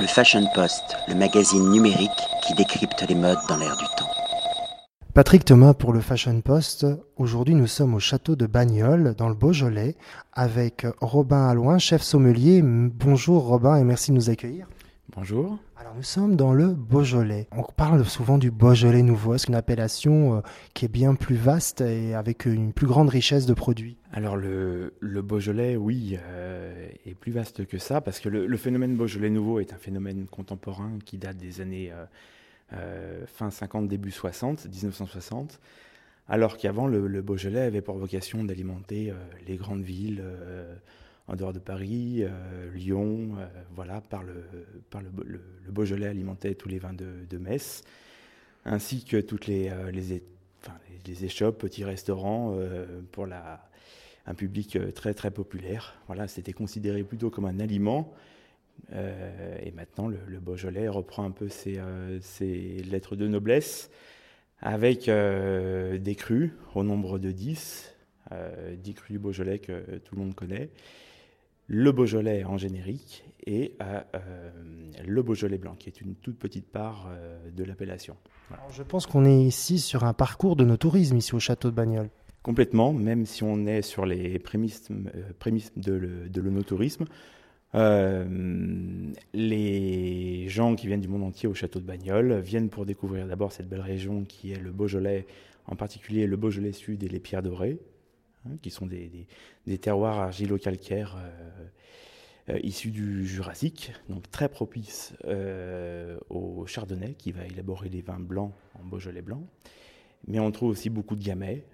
Le Fashion Post, le magazine numérique qui décrypte les modes dans l'air du temps. Patrick Thomas pour le Fashion Post. Aujourd'hui, nous sommes au château de Bagnoles, dans le Beaujolais, avec Robin Alloin, chef sommelier. Bonjour Robin et merci de nous accueillir. Bonjour. Alors nous sommes dans le Beaujolais. On parle souvent du Beaujolais nouveau. Est-ce une appellation euh, qui est bien plus vaste et avec une plus grande richesse de produits? Alors le, Beaujolais, oui, euh, est plus vaste que ça parce que le, phénomène Beaujolais nouveau est un phénomène contemporain qui date des années euh, fin 50, début 60, 1960. Alors qu'avant, le, Beaujolais avait pour vocation d'alimenter les grandes villes en dehors de Paris, euh, Lyon, euh, voilà, par, le, par le, Beaujolais alimentait tous les vins de, Metz, ainsi que toutes les, euh, les, les, échoppes, petits restaurants pour la, un public très très populaire. Voilà, c'était considéré plutôt comme un aliment. et maintenant, le, Beaujolais reprend un peu ses, ses lettres de noblesse avec des crus au nombre de 10, 10 crus du Beaujolais que tout le monde connaît, le Beaujolais en générique et euh, le Beaujolais blanc, qui est une toute petite part euh, de l'appellation. Je pense qu'on est ici sur un parcours de nos tourismes, ici au château de Bagnoles. Complètement, même si on est sur les prémices, euh, de, l'onotourisme. les gens qui viennent du monde entier au château de Bagnoles viennent pour découvrir d'abord cette belle région qui est le Beaujolais, en particulier le Beaujolais Sud et les Pierres Dorées, Hein, qui sont des, terroirs argilo-calcaires euh, euh, issus du Jurassique, donc très propices euh, au chardonnay qui va élaborer les vins blancs en Beaujolais blanc. Mais on trouve aussi beaucoup de gamay.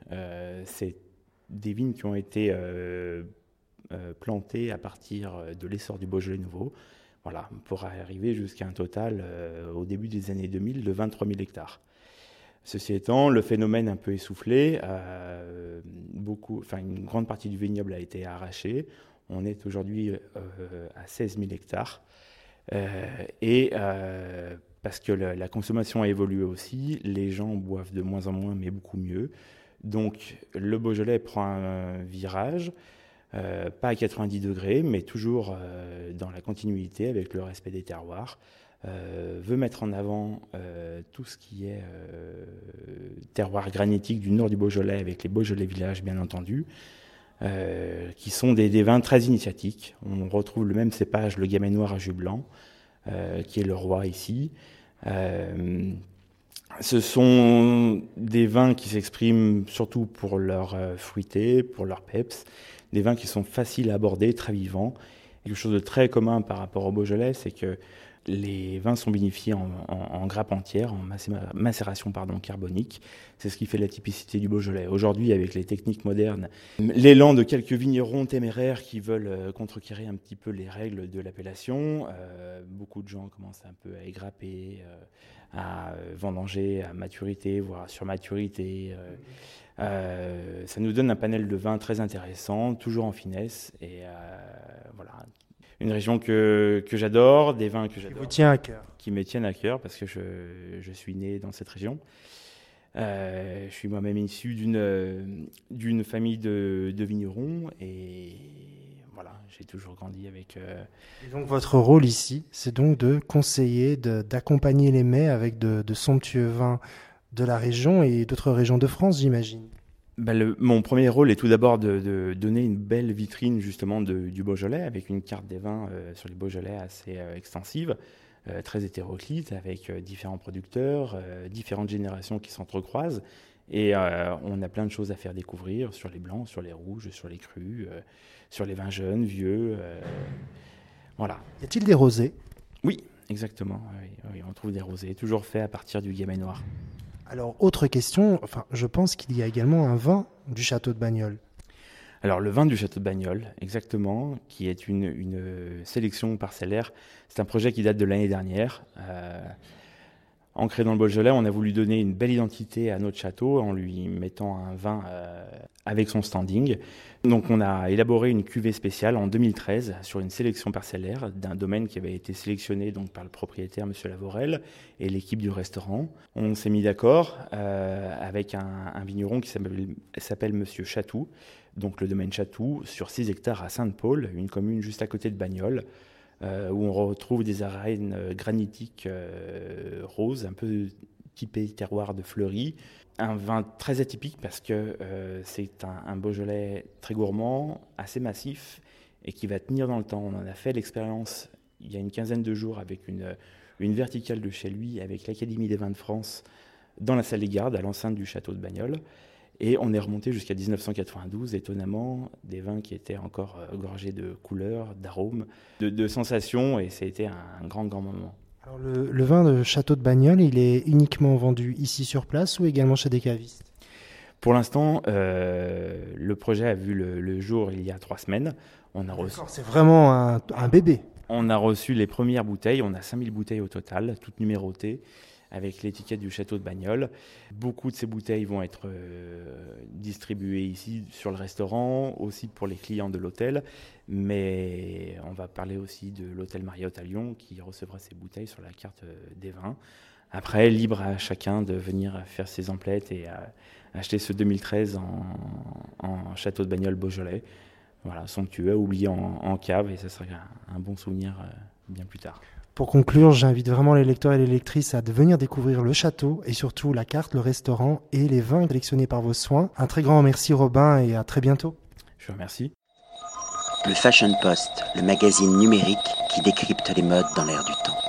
C'est des vignes qui ont été plantées à partir de l'essor du Beaujolais nouveau. Voilà, pour arriver jusqu'à un total au début des années 2000 de 23 000 hectares. Ceci étant, le phénomène un peu essoufflé, euh, une grande partie du vignoble a été arrachée. On est aujourd'hui euh, à 16 000 hectares. Euh, et parce que la, consommation a évolué aussi, les gens boivent de moins en moins, mais beaucoup mieux. Donc le Beaujolais prend un virage, pas à 90 degrés, mais toujours dans la continuité avec le respect des terroirs. Euh, veut mettre en avant euh, tout ce qui est euh, terroir granitique du nord du Beaujolais, avec les Beaujolais villages bien entendu, qui sont des, vins très initiatiques. On retrouve le même cépage, le gamay noir à jus blanc, qui est le roi ici. ce sont des vins qui s'expriment surtout pour leur fruité, pour leur peps, des vins qui sont faciles à aborder, très vivants. Quelque chose de très commun par rapport au Beaujolais, c'est que les vins sont vinifiés en, grappe entière, en macération pardon, carbonique. C'est ce qui fait la typicité du Beaujolais. Aujourd'hui, avec les techniques modernes, l'élan de quelques vignerons téméraires qui veulent euh, contrecarrer un petit peu les règles de l'appellation, euh, beaucoup de gens commencent un peu à égrapper, euh, à vendanger à maturité, voire à surmaturité. ça nous donne un panel de vins très intéressant, toujours en finesse. Et voilà, une région que, que j'adore, des vins que j'adore. Qui vous tient à cœur. Qui me tiennent à cœur parce que je, je suis né dans cette région. Euh, je suis moi-même issu d'une, d'une famille de, de, vignerons et voilà, j'ai toujours grandi avec. Euh, et donc votre rôle ici, c'est donc de conseiller, de, d'accompagner les mets avec de, de somptueux vins de la région et d'autres régions de France, j'imagine. Bah, mon premier rôle est tout d'abord de, donner une belle vitrine justement du Beaujolais avec une carte des vins euh, sur les Beaujolais assez euh, extensive, euh, très hétéroclite, avec différents producteurs, différentes générations qui s'entrecroisent. Et on a plein de choses à faire découvrir sur les blancs, sur les rouges, sur les crus, sur les vins jeunes, vieux. voilà. Y a-t-il des rosés? Oui, exactement. Oui, on trouve des rosés, toujours faits à partir du gamay noir. Alors, autre question, enfin, je pense qu'il y a également un vin du château de Bagnoles. Alors, le vin du château de Bagnoles, exactement, qui est une, sélection parcellaire, c'est un projet qui date de l'année dernière. Euh, ancré dans le Beaujolais, on a voulu donner une belle identité à notre château en lui mettant un vin euh, avec son standing. Donc on a élaboré une cuvée spéciale en 2013 sur une sélection parcellaire d'un domaine qui avait été sélectionné donc par le propriétaire Monsieur Lavorel et l'équipe du restaurant. On s'est mis d'accord euh, avec un, vigneron qui s'appelle Monsieur Chatou, donc le domaine Chatou, sur 6 hectares à Sainte-Paul, une commune juste à côté de Bagnoles. Où on retrouve des arènes granitiques roses, un peu typées terroir de Fleury. Un vin très atypique parce que c'est un, Beaujolais très gourmand, assez massif et qui va tenir dans le temps. On en a fait l'expérience il y a une quinzaine de jours avec une, une verticale de chez lui, avec l'Académie des vins de France, dans la salle des gardes, à l'enceinte du château de Bagnols. Et on est remonté jusqu'à 1992, étonnamment, des vins qui étaient encore euh, gorgés de couleurs, d'arômes, de, sensations, et ça a été un, grand, grand moment. Alors le, vin de Château de Bagnols, il est uniquement vendu ici sur place ou également chez des cavistes? Pour l'instant, euh, le projet a vu le, jour il y a trois semaines. On a reçu... C'est vraiment un, un bébé. On a reçu les premières bouteilles, on a 5000 bouteilles au total, toutes numérotées, avec l'étiquette du château de Bagnols. Beaucoup de ces bouteilles vont être euh, distribuées ici sur le restaurant, aussi pour les clients de l'hôtel, mais on va parler aussi de l'hôtel Marriott à Lyon qui recevra ces bouteilles sur la carte euh, des vins. Après, libre à chacun de venir faire ses emplettes et acheter ce 2013 en, château de Bagnols Beaujolais voilà, somptueux, oublié en, en, cave, et ça serait un, bon souvenir euh, bien plus tard. Pour conclure, j'invite vraiment les lecteurs et les lectrices à venir découvrir le château et surtout la carte, le restaurant et les vins sélectionnés par vos soins. Un très grand merci Robin et à très bientôt. Je vous remercie. Le Fashion Post, le magazine numérique qui décrypte les modes dans l'air du temps.